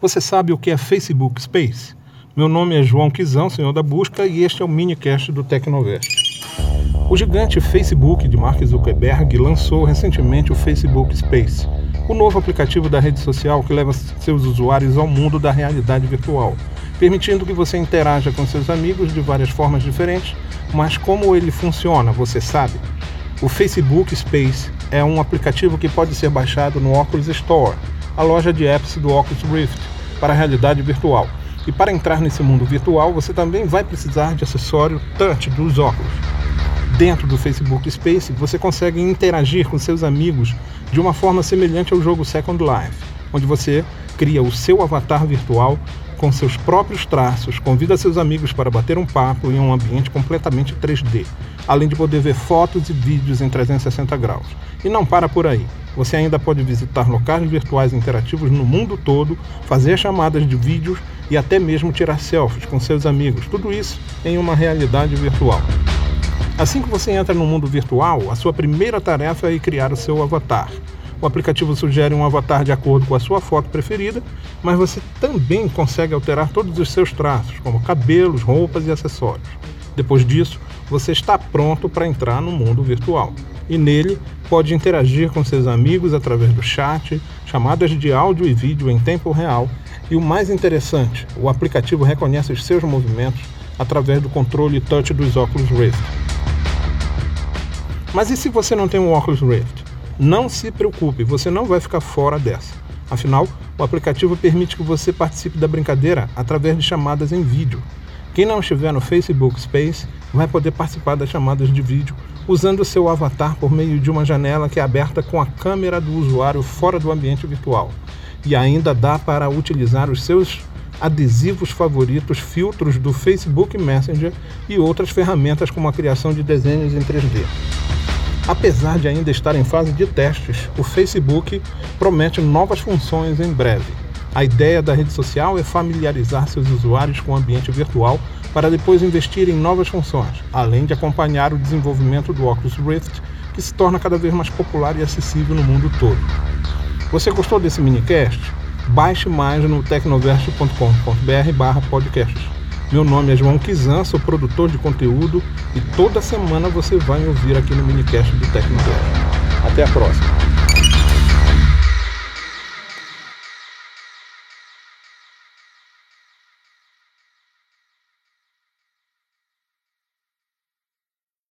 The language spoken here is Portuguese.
Você sabe o que é Facebook Space? Meu nome é João Quizão, senhor da busca, e este é o minicast do Tecnovest. O gigante Facebook de Mark Zuckerberg lançou recentemente o Facebook Space, o novo aplicativo da rede social que leva seus usuários ao mundo da realidade virtual, permitindo que você interaja com seus amigos de várias formas diferentes. Mas como ele funciona, você sabe? O Facebook Space é um aplicativo que pode ser baixado no Oculus Store a loja de apps do Oculus Rift para a realidade virtual. E para entrar nesse mundo virtual, você também vai precisar de acessório touch dos óculos. Dentro do Facebook Space, você consegue interagir com seus amigos de uma forma semelhante ao jogo Second Life, onde você cria o seu avatar virtual com seus próprios traços, convida seus amigos para bater um papo em um ambiente completamente 3D, além de poder ver fotos e vídeos em 360 graus. E não para por aí. Você ainda pode visitar locais virtuais interativos no mundo todo, fazer chamadas de vídeos e até mesmo tirar selfies com seus amigos. Tudo isso em uma realidade virtual. Assim que você entra no mundo virtual, a sua primeira tarefa é criar o seu avatar. O aplicativo sugere um avatar de acordo com a sua foto preferida, mas você também consegue alterar todos os seus traços, como cabelos, roupas e acessórios. Depois disso, você está pronto para entrar no mundo virtual e nele pode interagir com seus amigos através do chat, chamadas de áudio e vídeo em tempo real. E o mais interessante, o aplicativo reconhece os seus movimentos através do controle touch dos óculos Rift. Mas e se você não tem um óculos Rift? Não se preocupe, você não vai ficar fora dessa. Afinal, o aplicativo permite que você participe da brincadeira através de chamadas em vídeo. Quem não estiver no Facebook Space vai poder participar das chamadas de vídeo usando seu avatar por meio de uma janela que é aberta com a câmera do usuário fora do ambiente virtual. E ainda dá para utilizar os seus adesivos favoritos, filtros do Facebook Messenger e outras ferramentas como a criação de desenhos em 3D. Apesar de ainda estar em fase de testes, o Facebook promete novas funções em breve. A ideia da rede social é familiarizar seus usuários com o ambiente virtual para depois investir em novas funções, além de acompanhar o desenvolvimento do Oculus Rift, que se torna cada vez mais popular e acessível no mundo todo. Você gostou desse minicast? Baixe mais no tecnoverso.com.br podcasts. Meu nome é João Kizan, sou produtor de conteúdo e toda semana você vai me ouvir aqui no minicast do Tecnoverso. Até a próxima!